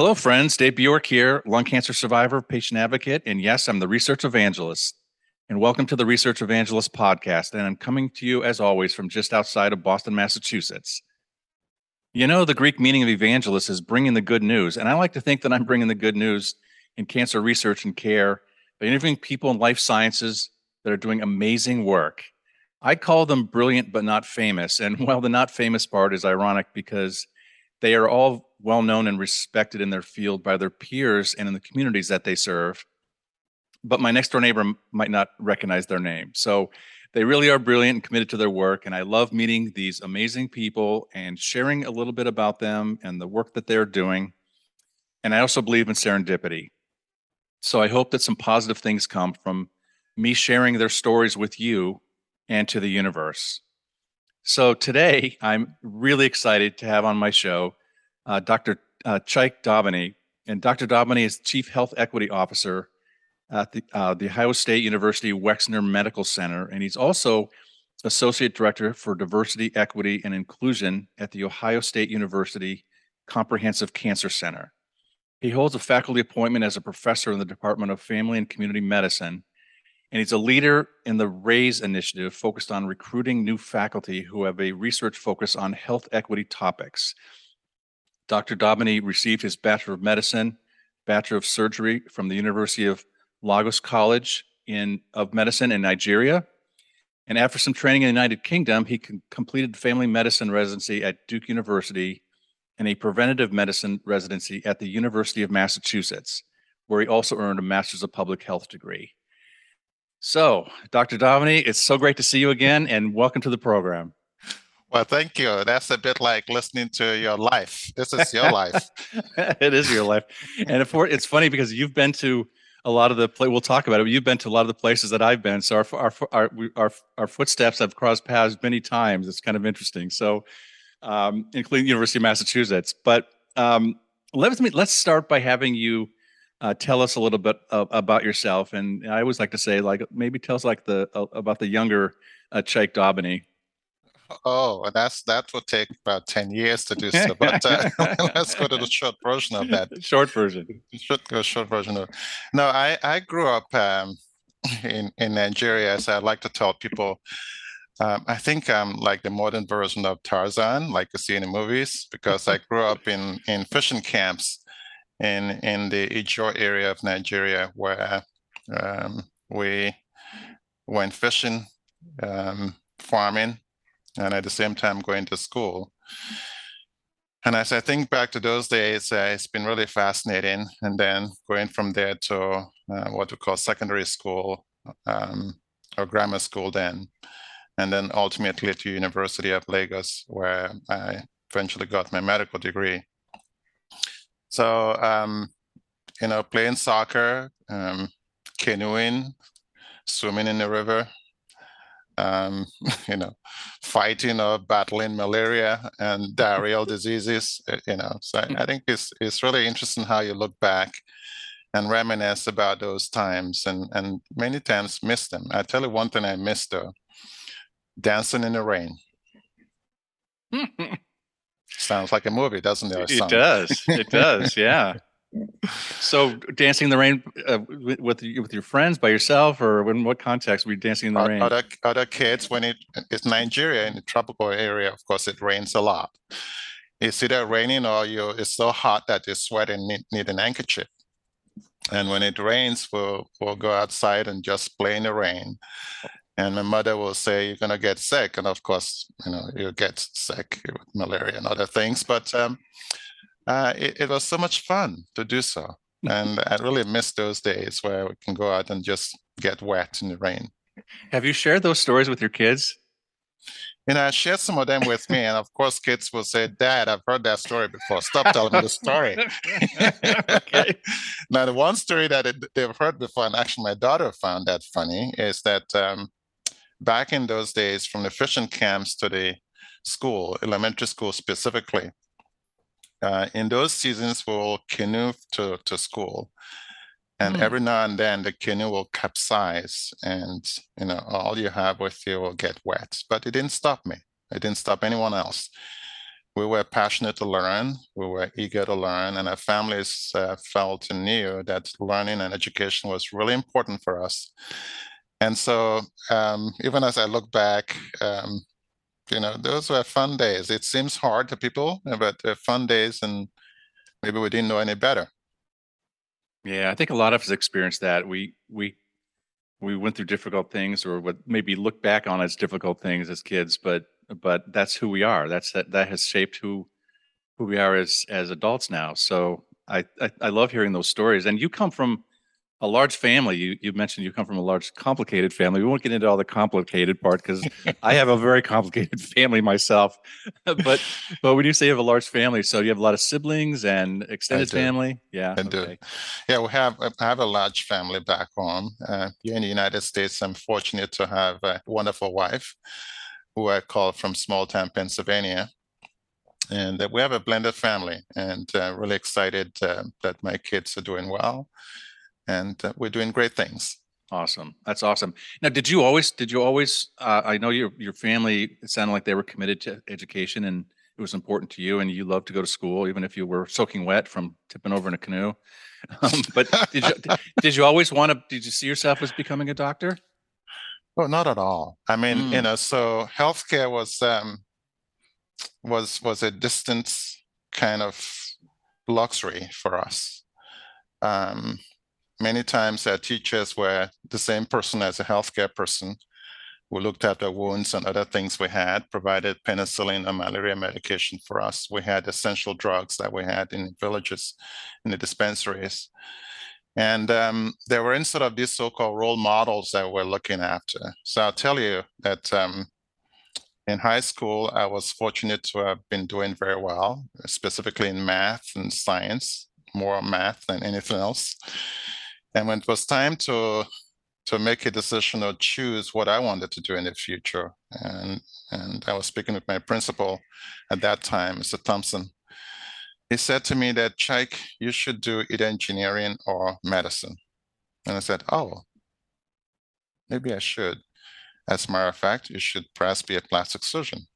Hello, friends. Dave Bjork here, lung cancer survivor, patient advocate, and yes, I'm the research evangelist. And welcome to the Research Evangelist podcast. And I'm coming to you, as always, from just outside of Boston, Massachusetts. You know, the Greek meaning of evangelist is bringing the good news. And I like to think that I'm bringing the good news in cancer research and care by interviewing people in life sciences that are doing amazing work. I call them brilliant but not famous. And well, the not famous part is ironic because they are all well known and respected in their field by their peers and in the communities that they serve but my next door neighbor might not recognize their name. So they really are brilliant and committed to their work. And I love meeting these amazing people and sharing a little bit about them and the work that they're doing. And I also believe in serendipity. So I hope that some positive things come from me sharing their stories with you and to the universe. So today, I'm really excited to have on my show uh, Dr. Uh, Chyke Doubeni. And Dr. Doubeni is Chief Health Equity Officer at the, uh, the Ohio State University Wexner Medical Center, and he's also Associate Director for Diversity, Equity, and Inclusion at the Ohio State University Comprehensive Cancer Center. He holds a faculty appointment as a professor in the Department of Family and Community Medicine, and he's a leader in the RAISE initiative focused on recruiting new faculty who have a research focus on health equity topics. Dr. Doubeni received his Bachelor of Medicine, Bachelor of Surgery from the University of Lagos College in of Medicine in Nigeria. And after some training in the United Kingdom, he completed family medicine residency at Duke University and a preventative medicine residency at the University of Massachusetts, where he also earned a Master's of Public Health degree. So, Dr. Doubeni, it's so great to see you again, and welcome to the program. Well, thank you. That's a bit like listening to your life. This is your life. it is your life, and it's funny because you've been to a lot of the play we'll talk about it you've been to a lot of the places that i've been so our our our our, our footsteps have crossed paths many times it's kind of interesting so um, including university of massachusetts but um, let's let's start by having you uh, tell us a little bit uh, about yourself and i always like to say like maybe tell us like the uh, about the younger uh, Chyke Doubeni. Oh, that's that would take about ten years to do so. But uh, let's go to the short version of that. Short version. Short, short version of. No, I I grew up um, in in Nigeria, so I like to tell people. Um, I think I'm like the modern version of Tarzan, like you see in the movies, because I grew up in in fishing camps in in the Ijaw area of Nigeria, where um, we went fishing, um, farming, and at the same time going to school. And as I think back to those days, uh, it's been really fascinating. And then going from there to uh, what we call secondary school um, or grammar school then, and then ultimately to University of Lagos, where I eventually got my medical degree. So, um, you know, playing soccer, um, canoeing, swimming in the river, um, you know, fighting or battling malaria and diarrheal diseases, uh, you know. So I think it's it's really interesting how you look back and reminisce about those times and and many times miss them. I tell you one thing I missed though, dancing in the rain. Sounds like a movie, doesn't it? It does. It does. Yeah so dancing in the rain uh, with with your friends by yourself or in what context were you dancing in the rain? other other kids when it it's nigeria in the tropical area of course it rains a lot. It's either raining or you it's so hot that you sweat and need, need an handkerchief? And when it rains we'll we'll go outside and just play in the rain. And my mother will say you're going to get sick. And of course you know you get sick with malaria and other things. But um, uh, it, it, was so much fun to do so. And I really miss those days where we can go out and just get wet in the rain. Have you shared those stories with your kids? You know, I shared some of them with me, and of course, kids will say, "Dad, I've heard that story before. Stop telling me the story." okay. now, the one story that it, they've heard before, and actually my daughter found that funny, is that um, back in those days, from the fishing camps to the school, elementary school specifically, uh, in those seasons, we'll canoe to, to school. And mm. every now and then the canoe will capsize and, you know, all you have with you will get wet. But it didn't stop me. It didn't stop anyone else. we were passionate to learn, we were eager to learn, and our families uh, felt and knew that learning and education was really important for us. And so, um, even as I look back, um, you know, those were fun days. It seems hard to people, uh, but they're fun days, and maybe we didn't know any better. Yeah, I think a lot of us experienced that. We we we went through difficult things, or what maybe look back on as difficult things as kids, but but that's who we are. That's that that has shaped who who we are as as adults now. So I I, I love hearing those stories. And you come from a large family. You you mentioned you come from a large complicated family. We won't get into all the complicated part because I have a very complicated family myself. but but when you say you have a large family, so you have a lot of siblings and extended family. Yeah, I okay. do. Yeah, we have I have a large family back home. Uh, here in the United States, I'm fortunate to have a wonderful wife who I call from small town Pennsylvania. And uh, we have a blended family, and uh, really excited uh, that my kids are doing well, and uh, we're doing great things. Awesome, that's awesome. Now, did you always? Did you always? Uh, I know your your family. It sounded like they were committed to education, and it was important to you, and you loved to go to school, even if you were soaking wet from tipping over in a canoe. Um, but did you did you always want to? Did you see yourself as becoming a doctor? Oh, not at all. I mean, mm. you know, so healthcare was um, was was a distance kind of luxury for us. Um, many times our teachers were the same person as a healthcare person We looked at the wounds and other things we had, provided penicillin and malaria medication for us. We had essential drugs that we had in villages, in the dispensaries. And um, there were instead of these so-called role models that we're looking after. So I'll tell you that um, in high school, I was fortunate to have been doing very well, specifically in math and science, more math than anything else. And when it was time to to make a decision or choose what I wanted to do in the future, and and I was speaking with my principal at that time, Mr. Thompson, he said to me that, Chyke, you should do either engineering or medicine. And I said, oh, maybe I should. As a matter of fact, you should perhaps be a plastic surgeon.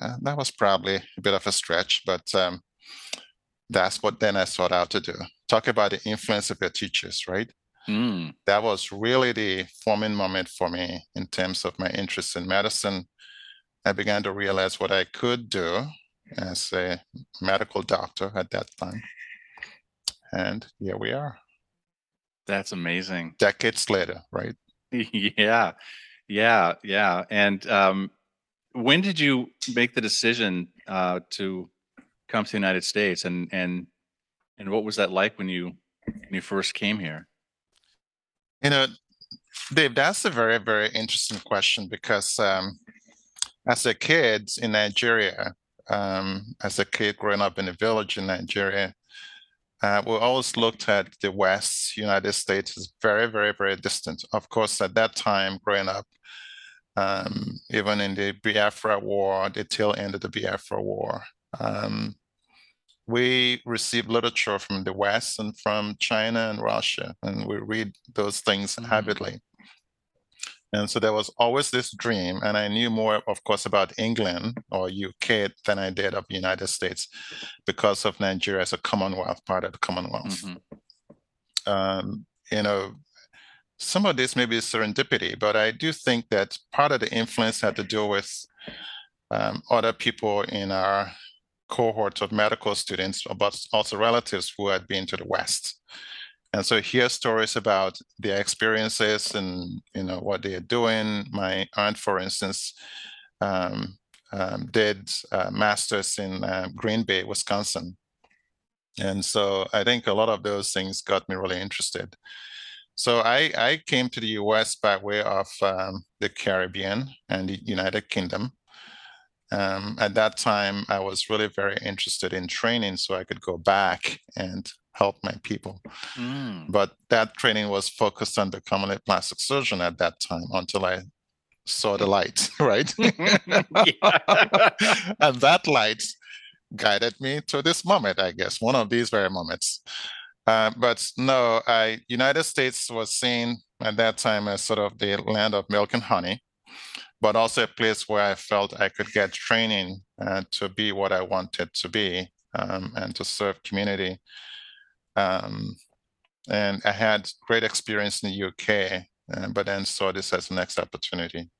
Uh, that was probably a bit of a stretch, but um, that's what then I sought out to do. Talk about the influence of your teachers, right? Mm. That was really the forming moment for me in terms of my interest in medicine. I began to realize what I could do as a medical doctor at that time. And here we are. That's amazing. Decades later, right? yeah. Yeah. Yeah. And um, when did you make the decision uh, to come to the United States and and and what was that like when you when you first came here? You know, Dave, that's a very, very interesting question because um, as a kid in Nigeria, um, as a kid growing up in a village in Nigeria, uh, we always looked at the West, United States, as very, very, very distant. Of course, at that time, growing up, um, even in the Biafra War, the tail end of the Biafra War, um, we receive literature from the West and from China and Russia, and we read those things mm-hmm. avidly. And so there was always this dream, and I knew more, of course, about England or UK than I did of the United States because of Nigeria as a Commonwealth, part of the Commonwealth. Mm-hmm. Um, you know, some of this may be serendipity, but I do think that part of the influence had to do with um, other people in our cohort of medical students, but also relatives who had been to the West. And so hear stories about their experiences and you know what they are doing. My aunt for instance um, um, did masters in uh, green bay wisconsin. And so i think a lot of those things got me really interested. So i, I came to the us by way of um, the caribbean and the united kingdom um, at that time i was really very interested in training so i could go back and help my people. Mm. But that training was focused on becoming a plastic surgeon at that time until I saw the light, right? and that light guided me to this moment, I guess, one of these very moments. Uh, but no, I United States was seen at that time as sort of the land of milk and honey, but also a place where I felt I could get training uh, to be what I wanted to be um, and to serve community. Um, and I had great experience in the UK, uh, but then saw this as the next opportunity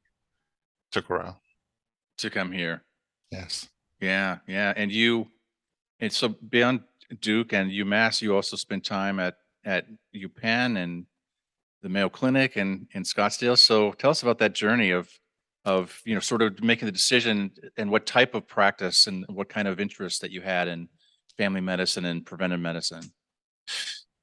to grow. To come here. Yes. Yeah, yeah. And you, and so beyond Duke and UMass, you also spent time at at UPenn and the Mayo Clinic and in Scottsdale. So tell us about that journey of of you know sort of making the decision and what type of practice and what kind of interest that you had in family medicine and preventive medicine.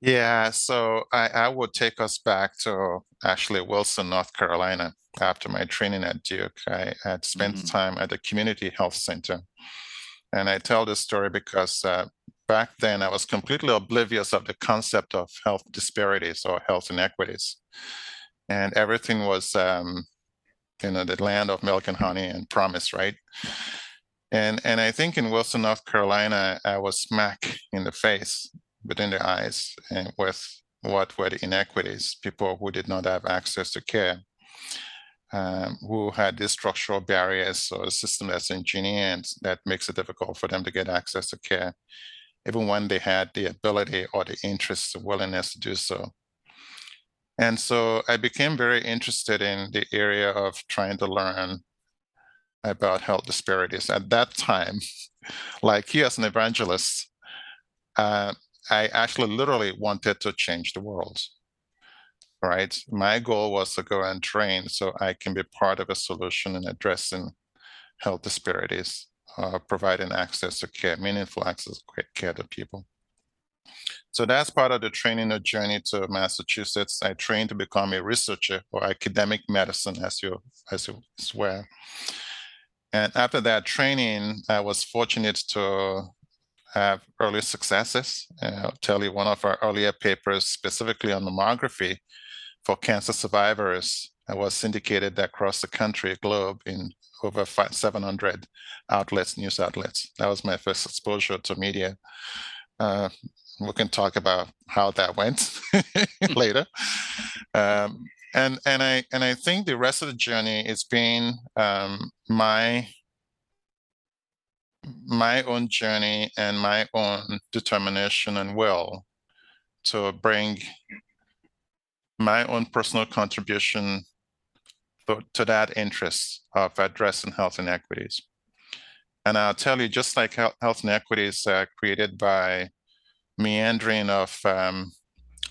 Yeah, so I, I would take us back to actually Wilson, North Carolina. After my training at Duke, I had spent mm-hmm. time at the community health center. And I tell this story because uh, back then I was completely oblivious of the concept of health disparities or health inequities. And everything was, um, you know, the land of milk and honey and promise, right? And, and I think in Wilson, North Carolina, I was smack in the face within the eyes and with what were the inequities, people who did not have access to care, um, who had these structural barriers or a system that's engineered that makes it difficult for them to get access to care, even when they had the ability or the interest or willingness to do so. And so I became very interested in the area of trying to learn about health disparities. At that time, like you as an evangelist, uh, I actually literally wanted to change the world. Right. My goal was to go and train so I can be part of a solution in addressing health disparities, uh, providing access to care, meaningful access to care to people. So that's part of the training the journey to Massachusetts. I trained to become a researcher for academic medicine, as you as you swear. And after that training, I was fortunate to have early successes. I'll tell you one of our earlier papers specifically on mammography for cancer survivors was syndicated across the country, globe, in over 700 outlets, news outlets. That was my first exposure to media. Uh, we can talk about how that went later. Um, and and I and I think the rest of the journey is being um, my my own journey and my own determination and will to bring my own personal contribution to, to that interest of addressing health inequities. And I'll tell you, just like health, inequities are created by meandering of um,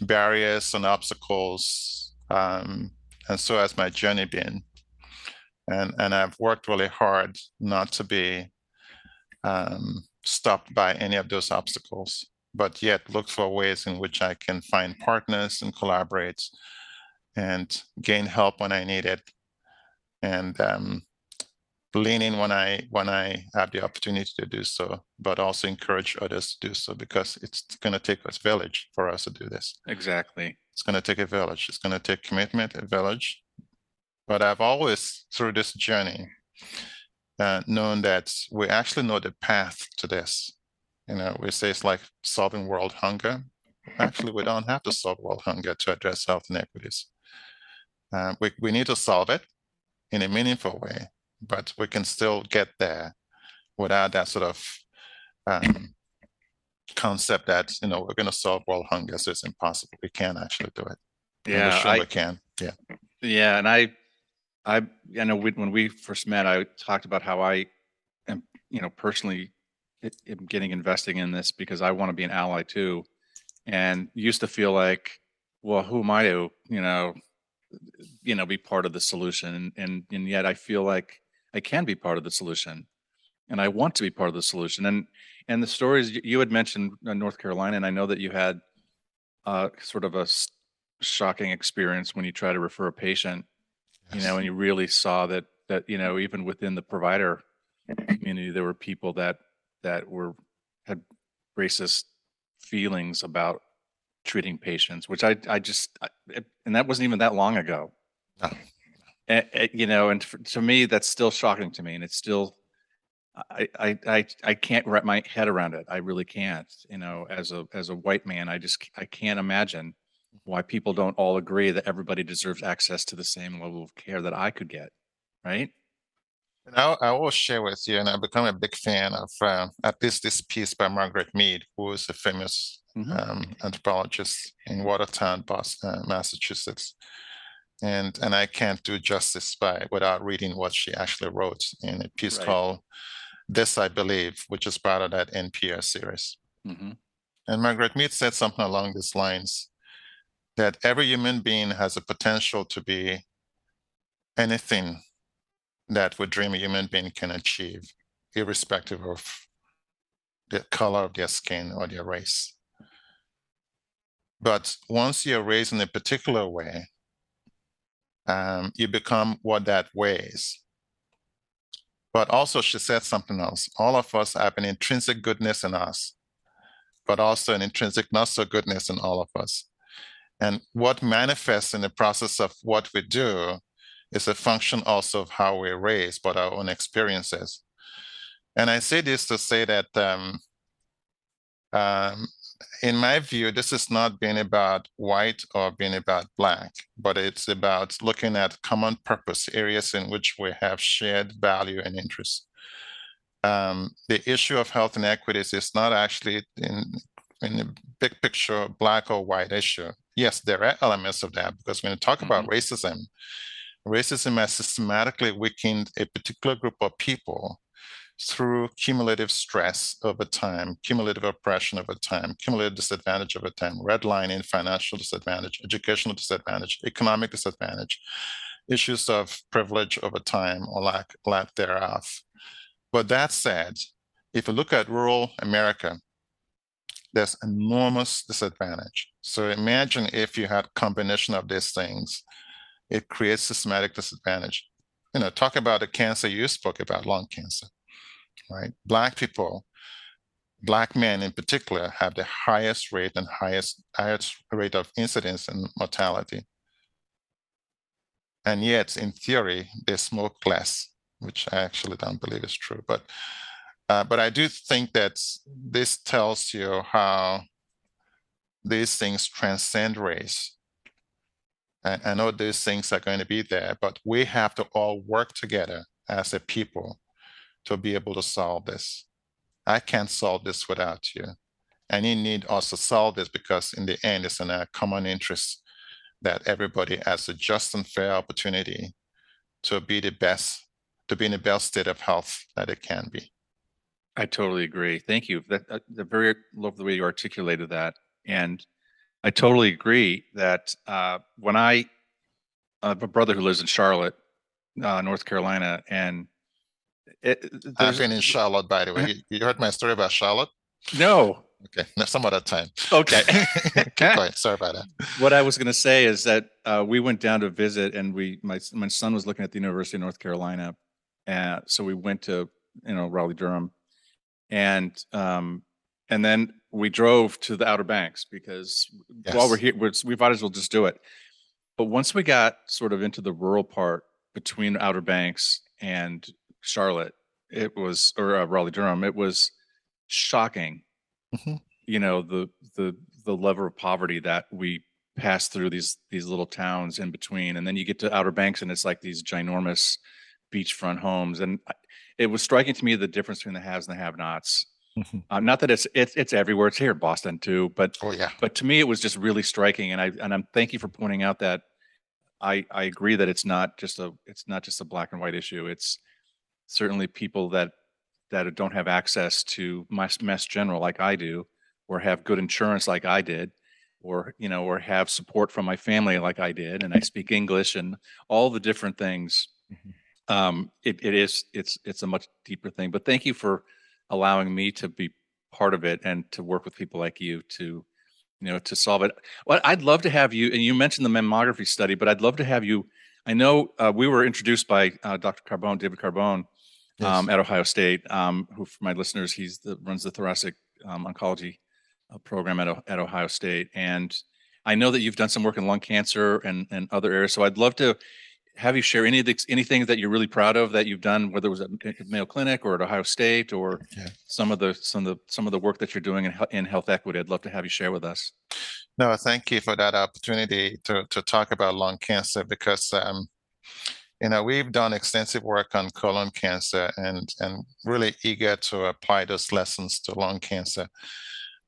barriers and obstacles, um, and so has my journey been. And, and I've worked really hard not to be um, stopped by any of those obstacles, but yet look for ways in which I can find partners and collaborate and gain help when I need it and um, lean in when I when I have the opportunity to do so, but also encourage others to do so because it's going to take us village for us to do this. Exactly. It's going to take a village. It's going to take commitment, a village. But I've always through this journey uh, known that we actually know the path to this. You know, we say it's like solving world hunger. Actually, we don't have to solve world hunger to address health inequities. Uh, we, we need to solve it in a meaningful way, but we can still get there without that sort of um, concept that, you know, we're going to solve world hunger, so it's impossible. We can actually do it. Yeah, sure I, we can. Yeah. Yeah, and I I I know we, when we first met, I talked about how I am, you know, personally am getting investing in this because I want to be an ally too, and used to feel like, well, who am I to, you know, you know, be part of the solution, and and, and yet I feel like I can be part of the solution, and I want to be part of the solution, and and the stories you had mentioned North Carolina, and I know that you had uh, sort of a shocking experience when you try to refer a patient you know, and you really saw that that you know even within the provider community there were people that that were had racist feelings about treating patients, which I I just I, and that wasn't even that long ago. And, and, you know, and for, to me that's still shocking to me, and it's still I, I I I can't wrap my head around it. I really can't. You know, as a as a white man, I just I can't imagine why people don't all agree that everybody deserves access to the same level of care that I could get, right? And I, I will share with you, and I've become a big fan of uh, at least this piece by Margaret Mead, who is a famous Mhm. um, anthropologist in Watertown, Boston, uh, Massachusetts. And and I can't do justice by without reading what she actually wrote in a piece Right. called "This I Believe," which is part of that NPR series. Mhm. And Margaret Mead said something along these lines that every human being has a potential to be anything that we dream a human being can achieve, irrespective of the color of their skin or their race. But once you're raised in a particular way, um, you become what that weighs. But also, she said something else. All of us have an intrinsic goodness in us, but also an intrinsic not so goodness in all of us. And what manifests in the process of what we do is a function also of how we're raised, but our own experiences. And I say this to say that, um, um, in my view, this is not being about white or being about black, but it's about looking at common purpose areas in which we have shared value and interest. Um, the issue of health inequities is not actually in in the big picture black or white issue. Yes, there are elements of that because when you talk about racism, racism has systematically weakened a particular group of people through cumulative stress over time, cumulative oppression over time, cumulative disadvantage over time, redlining, financial disadvantage, educational disadvantage, economic disadvantage, issues of privilege over time or lack, lack thereof. But that said, if you look at rural America, there's enormous disadvantage. So imagine if you had combination of these things, it creates systematic disadvantage. You know, talk about the cancer you spoke about, lung cancer, right? Black people, black men in particular, have the highest rate and highest highest rate of incidence and mortality. And yet, in theory, they smoke less, which I actually don't believe is true. But uh, but I do think that this tells you how these things transcend race. And I know these things are going to be there, but we have to all work together as a people to be able to solve this. I can't solve this without you. And you need us to solve this because in the end, it's in our common interest that everybody has a just and fair opportunity to be the best, to be in the best state of health that it can be. I totally agree. Thank you. That, uh, the very love the way you articulated that, and I totally agree that uh, when I, I have a brother who lives in Charlotte, uh, North Carolina, and it, I've been in Charlotte, by the way. You, you heard my story about Charlotte? no. Okay, no, some other time. Okay. Going. Sorry about that. what I was going to say is that uh, we went down to visit, and we my my son was looking at the University of North Carolina, and so we went to you know Raleigh Durham, and um, and then we drove to the Outer Banks because while we're here, we're, we might as well just do it. But once we got sort of into the rural part between Outer Banks and Charlotte, it was or uh, Raleigh Durham, it was shocking. Mhm. You know the the the level of poverty that we pass through these these little towns in between, and then you get to Outer Banks, and it's like these ginormous beachfront homes, and it was striking to me the difference between the haves and the have-nots. Mhm. Uh, not that it's it's it's everywhere; it's here in Boston too, but Oh, yeah. but to me it was just really striking and i and i'm thank you for pointing out that i i agree that it's not just a it's not just a black and white issue it's certainly people that that don't have access to mass, mass general like i do or have good insurance like i did or you know or have support from my family like i did and i speak english and all the different things Mhm. um it, it is it's it's a much deeper thing but thank you for allowing me to be part of it and to work with people like you to you know to solve it well i'd love to have you and you mentioned the mammography study but i'd love to have you i know uh, we were introduced by uh, dr carbone david carbone um, at ohio state um, who for my listeners he's the runs the thoracic um, oncology uh, program at, at ohio state. And i know that you've done some work in lung cancer and, and other areas. So i'd love to have you share any of the anything that you're really proud of that you've done whether it was at mayo clinic or at ohio state or Yeah. some of the some of the some of the work that you're doing in, in health equity. I'd love to have you share with us. No, thank you for that opportunity to, to talk about lung cancer because um, you know, we've done extensive work on colon cancer and and really eager to apply those lessons to lung cancer.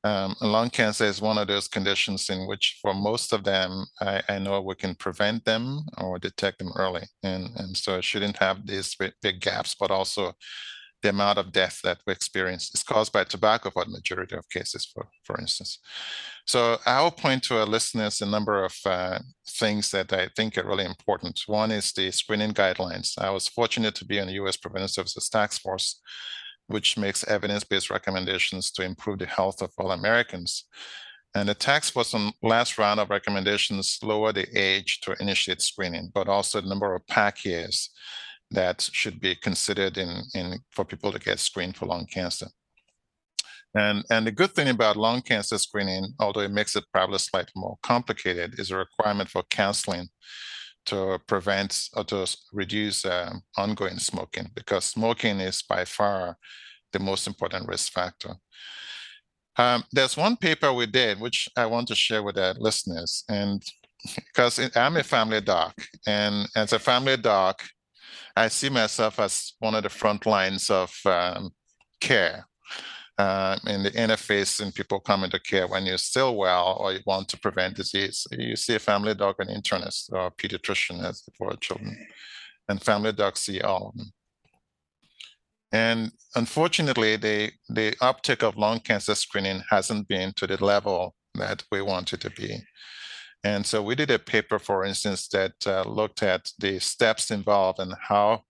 Um, lung cancer is one of those conditions in which, for most of them, I, I, know we can prevent them or detect them early, and and so it shouldn't have these big, big gaps. But also, the amount of death that we experience is caused by tobacco for the majority of cases, for for instance. So I will point to our listeners a number of uh, things that I think are really important. One is the screening guidelines. I was fortunate to be on the U.S. Preventive Services Task Force which makes evidence-based recommendations to improve the health of all Americans. And the task force on last round of recommendations lower the age to initiate screening, but also the number of pack years that should be considered in, in for people to get screened for lung cancer. And, and the good thing about lung cancer screening, although it makes it probably slightly more complicated, is a requirement for counseling to prevent or to reduce uh, ongoing smoking because smoking is by far the most important risk factor. Um, there's one paper we did which I want to share with the listeners, and because I'm a family doc, and as a family doc, I see myself as one of the front lines of um, care uh, in the interface and people come into care when you're still well or you want to prevent disease. You see a family doc, an internist, or a pediatrician as for children, and family docs see all of them. And unfortunately, the, the uptick of lung cancer screening hasn't been to the level that we want it to be. And so we did a paper, for instance, that uh, looked at the steps involved and how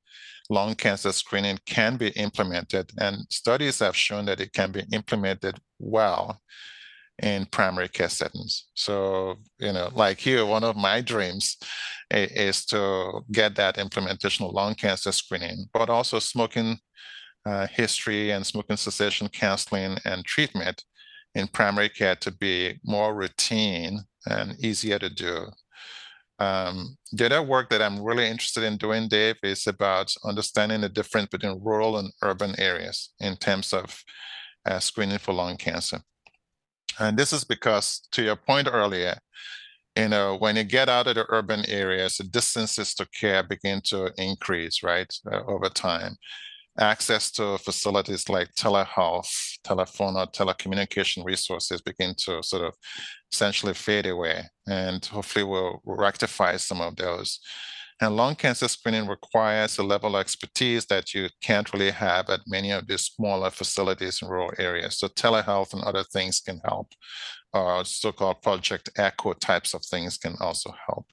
lung cancer screening can be implemented, and studies have shown that it can be implemented well in primary care settings. So, you know, like here, one of my dreams is to get that implementation of lung cancer screening, but also smoking uh, history and smoking cessation counseling and treatment in primary care to be more routine and easier to do. Um, the other work that I'm really interested in doing, Dave, is about understanding the difference between rural and urban areas in terms of uh, screening for lung cancer. And this is because, to your point earlier, you know, when you get out of the urban areas, the distances to care begin to increase, right, uh, over time access to facilities like telehealth, telephone, or telecommunication resources begin to sort of essentially fade away. And hopefully we'll rectify some of those. And lung cancer screening requires a level of expertise that you can't really have at many of these smaller facilities in rural areas. So telehealth and other things can help, or so-called Project Echo types of things can also help.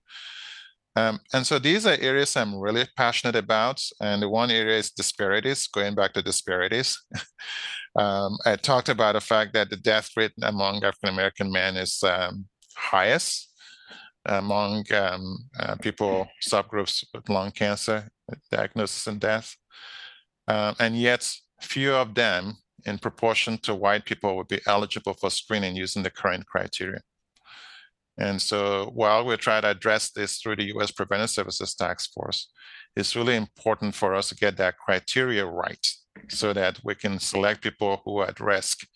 Um, and so these are areas I'm really passionate about. And the one area is disparities, going back to disparities. um, I talked about the fact that the death rate among African American men is um, highest among um, uh, people, subgroups with lung cancer, diagnosis and death. Uh, and yet, few of them, in proportion to white people, would be eligible for screening using the current criteria. And so while we're trying to address this through the US Preventive Services Task Force, it's really important for us to get that criteria right so that we can select people who are at risk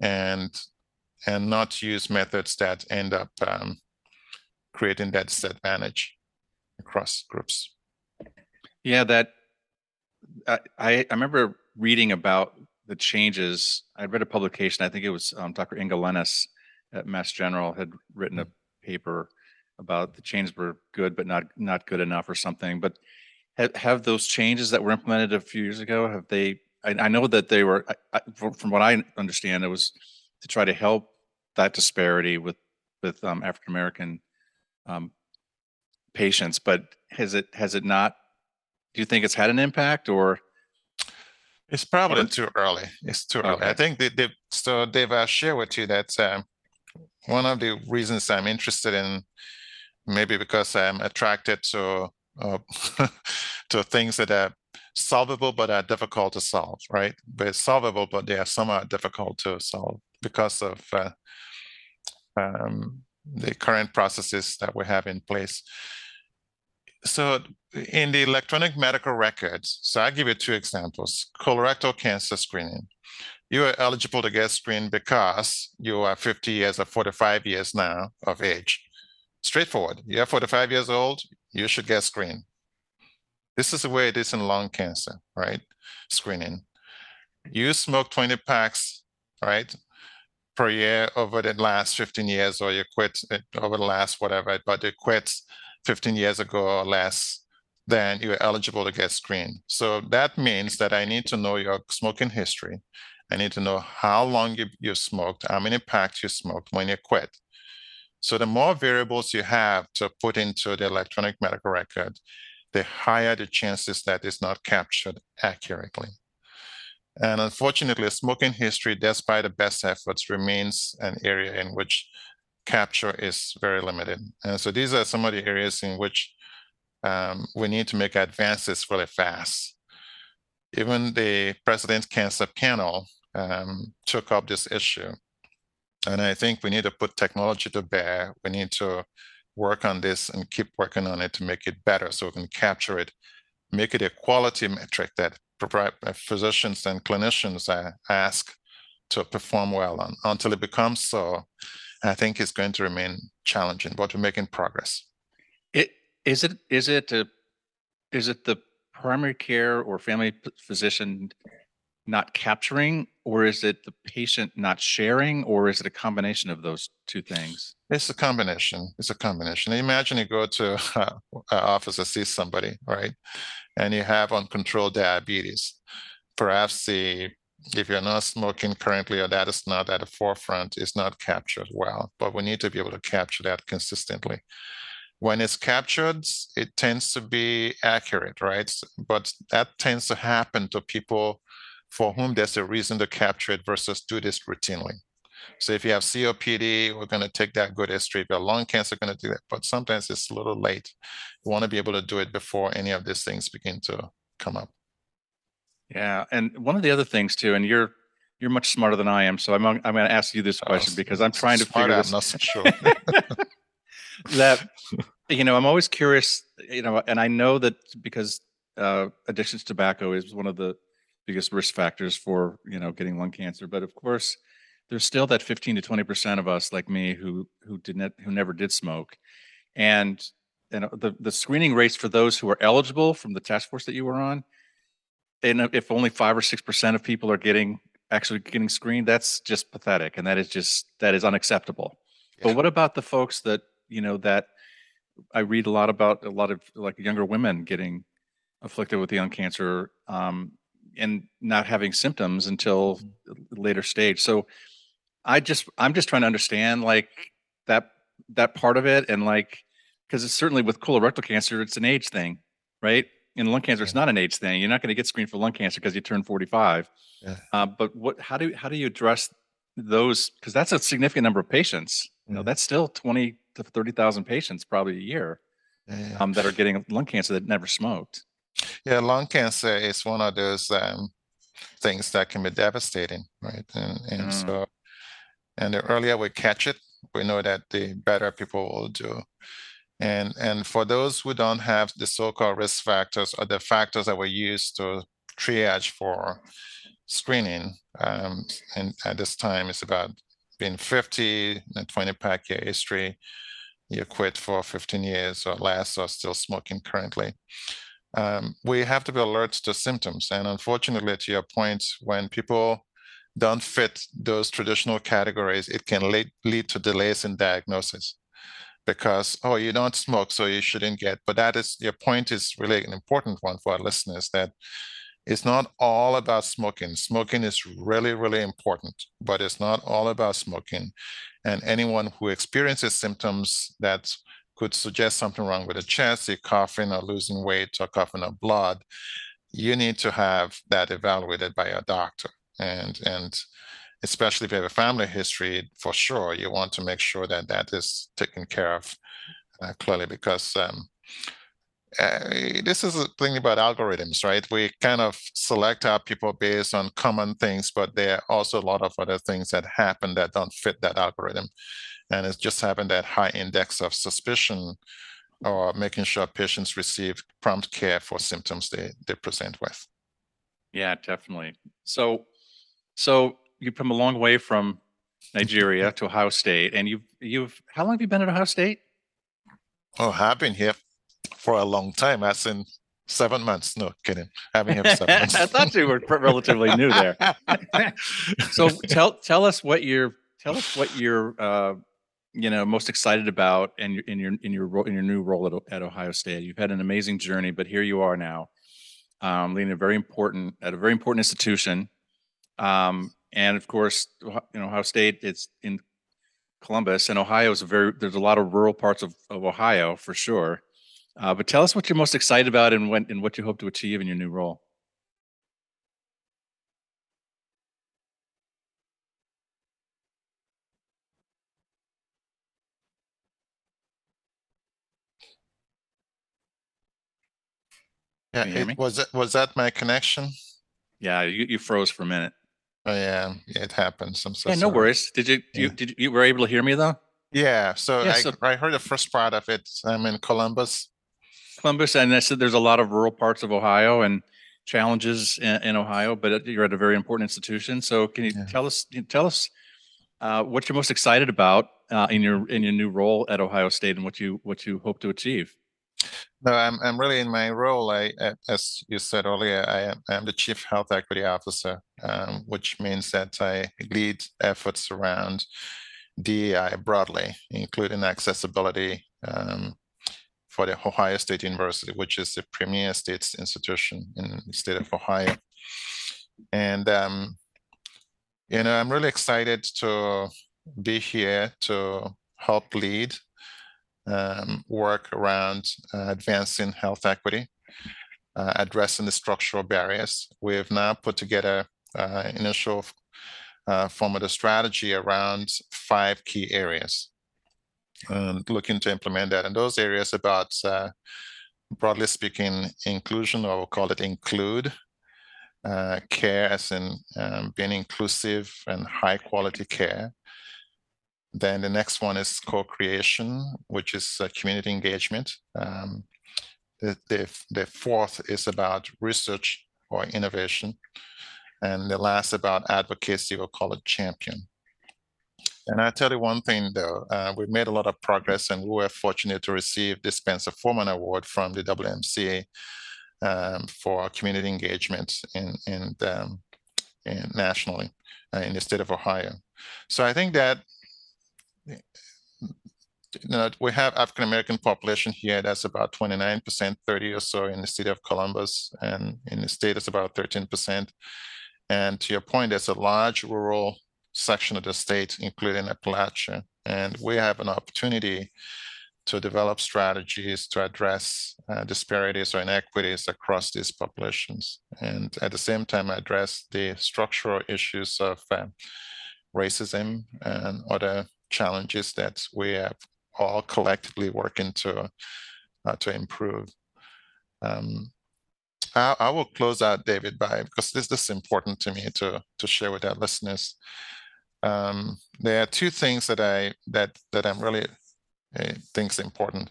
and and not use methods that end up um, creating that disadvantage across groups. Yeah, that I, I remember reading about the changes. I read a publication. I think it was um, Dr. Inga Lennes at Mass General had written a mm. paper about the changes were good but not not good enough or something. But have, have those changes that were implemented a few years ago have they? I, I know that they were. I, from what I understand, it was to try to help that disparity with with um, African American um, patients. But has it has it not? Do you think it's had an impact or? It's probably too early. It's too early. Okay. I think they, they so they've uh, shared with you that um, one of the reasons I'm interested in, maybe because I'm attracted to uh, to things that are solvable but are difficult to solve, right? It's solvable, but they are somewhat difficult to solve because of uh, um, the current processes that we have in place. So in the electronic medical records, so I'll give you two examples, colorectal cancer screening you are eligible to get screened because you are 50 years or 45 years now of age. Straightforward. You're 45 years old, you should get screened. This is the way it is in lung cancer, right? Screening. You smoke 20 packs, right, per year over the last 15 years, or you quit uh, over the last whatever, but you quit 15 years ago or less, then you're eligible to get screened. So that means that I need to know your smoking history. I need to know how long you, you smoked, how many packs you smoked when you quit. So the more variables you have to put into the electronic medical record, the higher the chances that it's not captured accurately. And unfortunately, smoking history, despite the best efforts, remains an area in which capture is very limited. And so these are some of the areas in which um, we need to make advances really fast. Even the President's Cancer Panel um, took up this issue. And I think we need to put technology to bear. We need to work on this and keep working on it to make it better so we can capture it, make it a quality metric that uh, physicians and clinicians ask to perform well on. Until it becomes so, I think it's going to remain challenging, but we're making progress. It is it is it a, is it the primary care or family physician not capturing, or is it the patient not sharing, or is it a combination of those two things? It's a combination. It's a combination. Imagine you go to uh, an office to see somebody, right, and you have uncontrolled diabetes. Perhaps the if you're not smoking currently or that is not at the forefront, is not captured well. But we need to be able to capture that consistently. When it's captured, it tends to be accurate, right? But that tends to happen to people for whom there's a reason to capture it versus do this routinely. So if you have COPD, we're going to take that good history. If you have lung cancer, we're going to do that. But sometimes it's a little late. You want to be able to do it before any of these things begin to come up. Yeah, and one of the other things too, and you're you're much smarter than I am, so I'm I'm going to ask you this question oh, because I'm trying to figure this. I'm not so sure. that you know, I'm always curious. You know, and I know that because uh, addiction to tobacco is one of the biggest risk factors for you know getting lung cancer. But of course, there's still that 15 to 20 percent of us like me who who didn't who never did smoke, and and the the screening rates for those who are eligible from the task force that you were on, and if only five or six percent of people are getting actually getting screened, that's just pathetic, and that is just that is unacceptable. Yeah. But what about the folks that you know that I read a lot about a lot of like younger women getting afflicted with young cancer um, and not having symptoms until mm-hmm. later stage. So I just I'm just trying to understand like that that part of it and like because it's certainly with colorectal cancer it's an age thing, right? In lung cancer, it's not an age thing. You're not going to get screened for lung cancer because you turn 45. Yeah. Uh, but what? How do how do you address those? Because that's a significant number of patients. You know, that's still 20 to 30,000 patients probably a year um, that are getting lung cancer that never smoked. Yeah, lung cancer is one of those um, things that can be devastating, right? And, and mm. so, and the earlier we catch it, we know that the better people will do. And and for those who don't have the so-called risk factors or the factors that we use to triage for screening, um, and at this time it's about being 50 and 20 pack year history, you quit for 15 years or less or still smoking currently. Um, we have to be alert to symptoms. And unfortunately, to your point, when people don't fit those traditional categories, it can lead, lead to delays in diagnosis because, oh, you don't smoke, so you shouldn't get. But that is your point is really an important one for our listeners that it's not all about smoking. Smoking is really, really important, but it's not all about smoking. And anyone who experiences symptoms that could suggest something wrong with the chest, you're coughing or losing weight or coughing up blood, you need to have that evaluated by a doctor. And, and especially if you have a family history, for sure, you want to make sure that that is taken care of uh, clearly because um, uh, this is a thing about algorithms, right? We kind of select our people based on common things, but there are also a lot of other things that happen that don't fit that algorithm. And it's just having that high index of suspicion or making sure patients receive prompt care for symptoms they, they present with. Yeah, definitely. So, so you've come a long way from Nigeria to Ohio State, and you've you've how long have you been at Ohio State? Oh, I've been here for a long time, as in Seven months. No kidding. Having him seven months. I thought you were relatively new there. so tell tell us what you're tell us what you're uh, you know most excited about in, in your in your in your new role at, at Ohio State. You've had an amazing journey, but here you are now, um, leading a very important at a very important institution. Um, and of course, you know Ohio State. It's in Columbus, and Ohio is a very there's a lot of rural parts of, of Ohio for sure. Uh, but tell us what you're most excited about and, when, and what you hope to achieve in your new role. Yeah, it, was that was that my connection? Yeah, you, you froze for a minute. Oh yeah, it happens. I'm so yeah, no worries. Did you, yeah. you did you, you were able to hear me though? Yeah, so, yeah, I, so I heard the first part of it. I'm in Columbus. Columbus, and I said there's a lot of rural parts of Ohio and challenges in, in Ohio, but you're at a very important institution. So can you yeah. tell us tell us uh, what you're most excited about uh, in your in your new role at Ohio State and what you what you hope to achieve? No, I'm I'm really in my role. I, as you said earlier, I am I'm the chief health equity officer, um, which means that I lead efforts around DEI broadly, including accessibility, um, for the Ohio State University, which is the premier state institution in the state of Ohio. And, um, you know, I'm really excited to be here to help lead um, work around uh, advancing health equity, uh, addressing the structural barriers. We've now put together uh, initial uh, form of the strategy around five key areas and looking to implement that. And those areas about, uh, broadly speaking, inclusion, or we'll call it include, uh, care as in um, being inclusive and high quality care. Then the next one is co-creation, which is uh, community engagement. Um, the, the, the fourth is about research or innovation. And the last about advocacy, we'll call it champion. And I tell you one thing though, uh, we've made a lot of progress and we were fortunate to receive the Spencer Foreman Award from the WMCA um, for community engagement in, in, um, in nationally uh, in the state of Ohio. So I think that you know, we have African American population here that's about 29%, 30 or so in the city of Columbus, and in the state it's about 13%. And to your point, there's a large rural section of the state, including Appalachia. And we have an opportunity to develop strategies to address uh, disparities or inequities across these populations. And at the same time, address the structural issues of uh, racism and other challenges that we have all collectively working to, uh, to improve. Um, I, I, will close out, David, by because this, this is important to me to, to share with our listeners um, there are two things that I that that I'm really uh, think important.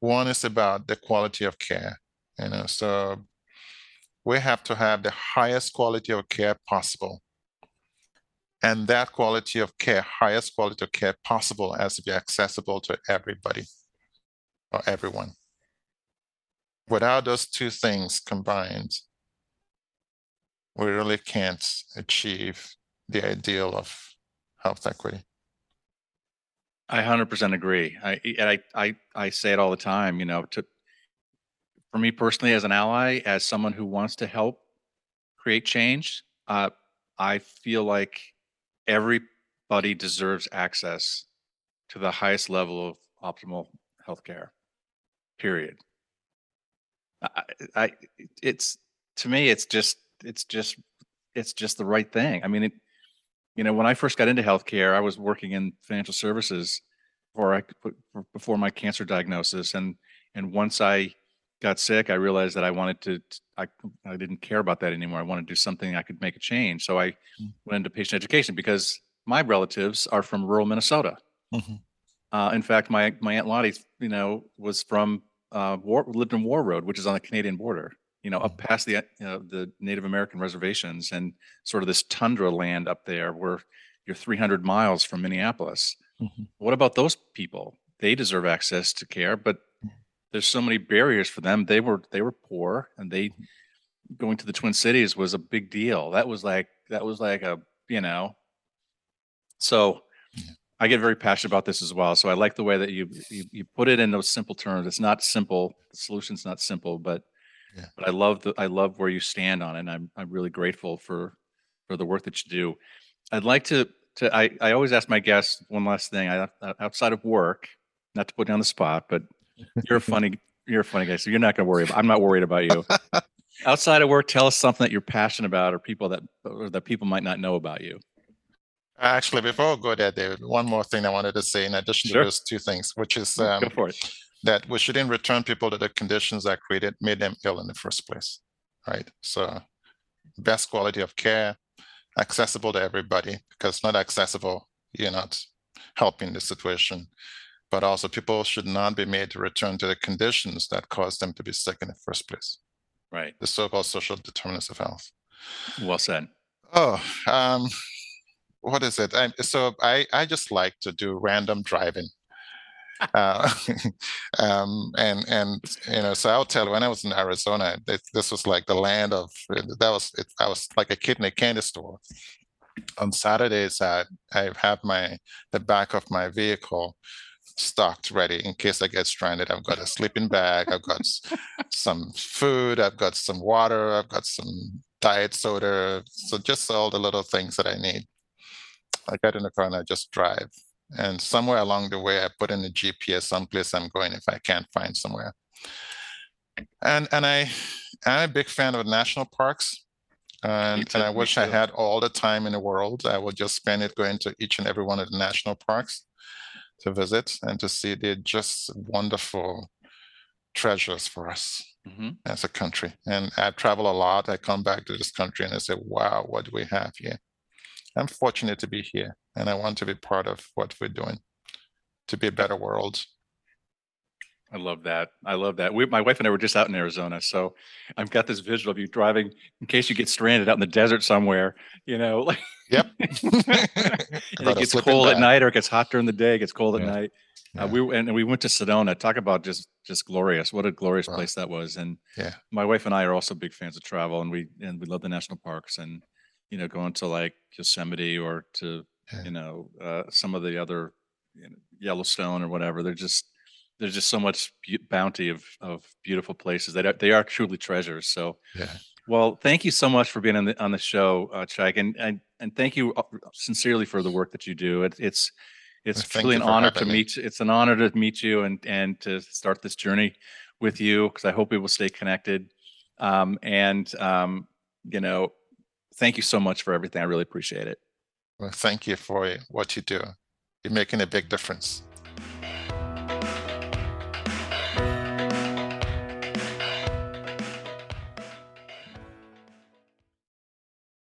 One is about the quality of care. You know, so we have to have the highest quality of care possible. And that quality of care, highest quality of care possible, has to be accessible to everybody or everyone. Without those two things combined, we really can't achieve the ideal of health equity. I hundred percent agree. I, I, I, I say it all the time, you know, to, for me personally, as an ally, as someone who wants to help create change, uh, I feel like everybody deserves access to the highest level of optimal healthcare. Period. I, I, it's to me, it's just, it's just, it's just the right thing. I mean, it, you know, when I first got into healthcare, I was working in financial services before I before my cancer diagnosis, and and once I got sick, I realized that I wanted to. I I didn't care about that anymore. I wanted to do something I could make a change. So I mm. went into patient education because my relatives are from rural Minnesota. Mm-hmm. Uh, in fact, my my aunt Lottie, you know, was from uh, War, lived in Warroad, which is on the Canadian border you know, up mm-hmm. past the you know, the Native American reservations and sort of this tundra land up there where you're 300 miles from Minneapolis. Mm-hmm. What about those people? They deserve access to care, but there's so many barriers for them. They were they were poor, and they mm-hmm. going to the Twin Cities was a big deal. That was like that was like a you know. So I get very passionate about this as well. So I like the way that you you, you put it in those simple terms. It's not simple. The solution's not simple, but Yeah. but I love the I love where you stand on it. And I'm I'm really grateful for for the work that you do. I'd like to to I I always ask my guests one last thing. I outside of work, not to put you on the spot, but you're a funny you're a funny guy, so you're not going to worry. About, I'm not worried about you. outside of work, tell us something that you're passionate about, or people that or that people might not know about you. Actually, before I go there, David, one more thing I wanted to say in addition Sure. to those two things, which is Go um, for it. that we shouldn't return people to the conditions that created made them ill in the first place. Right. So best quality of care, accessible to everybody, because it's not accessible, you're not helping the situation. But also people should not be made to return to the conditions that caused them to be sick in the first place, Right. the so-called social determinants of health. Well said. Oh, um, what is it? I, so I, I just like to do random driving. Uh, um, and and you know, so I'll tell you, when I was in Arizona, this, this was like the land of that was it, I was like a kid in a candy store. On Saturdays, I I have my the back of my vehicle stocked ready in case I get stranded. I've got a sleeping bag. I've got some food. I've got some water. I've got some diet soda. So just all the little things that I need. I get in the car and I just drive. And somewhere along the way, I put in the GPS someplace I'm going if I can't find somewhere. And and I I'm a big fan of national parks. And, too, and I wish I had all the time in the world. I would just spend it going to each and every one of the national parks to visit and to see they're just wonderful treasures for us hmm as a country. And I travel a lot. I come back to this country and I say, wow, what do we have here? I'm fortunate to be here and I want to be part of what we're doing to be a better world. I love that. I love that. We, my wife and I were just out in Arizona, so I've got this visual of you driving in case you get stranded out in the desert somewhere. You know, like Yep. and it gets cold at night or it gets hot during the day. It gets cold at Yeah. night. Uh, we and we went to Sedona. Talk about just just glorious. What a glorious Wow. place that was. And Yeah. my wife and I are also big fans of travel, and we and we love the national parks and you know going to like Yosemite or to Yeah. you know uh, some of the other you know, Yellowstone or whatever. They're just there's just so much bounty of of beautiful places. They are, they are truly treasures. So Yeah. well, thank you so much for being on the on the show, uh, Chyke, and, and and thank you uh, sincerely for the work that you do. It, it's it's Well, truly an honor to me. meet. It's an honor to meet you and and to start this journey with you because I hope we will stay connected. Um, and um, you know, thank you so much for everything. I really appreciate it. Well, thank you for what you do. You're making a big difference.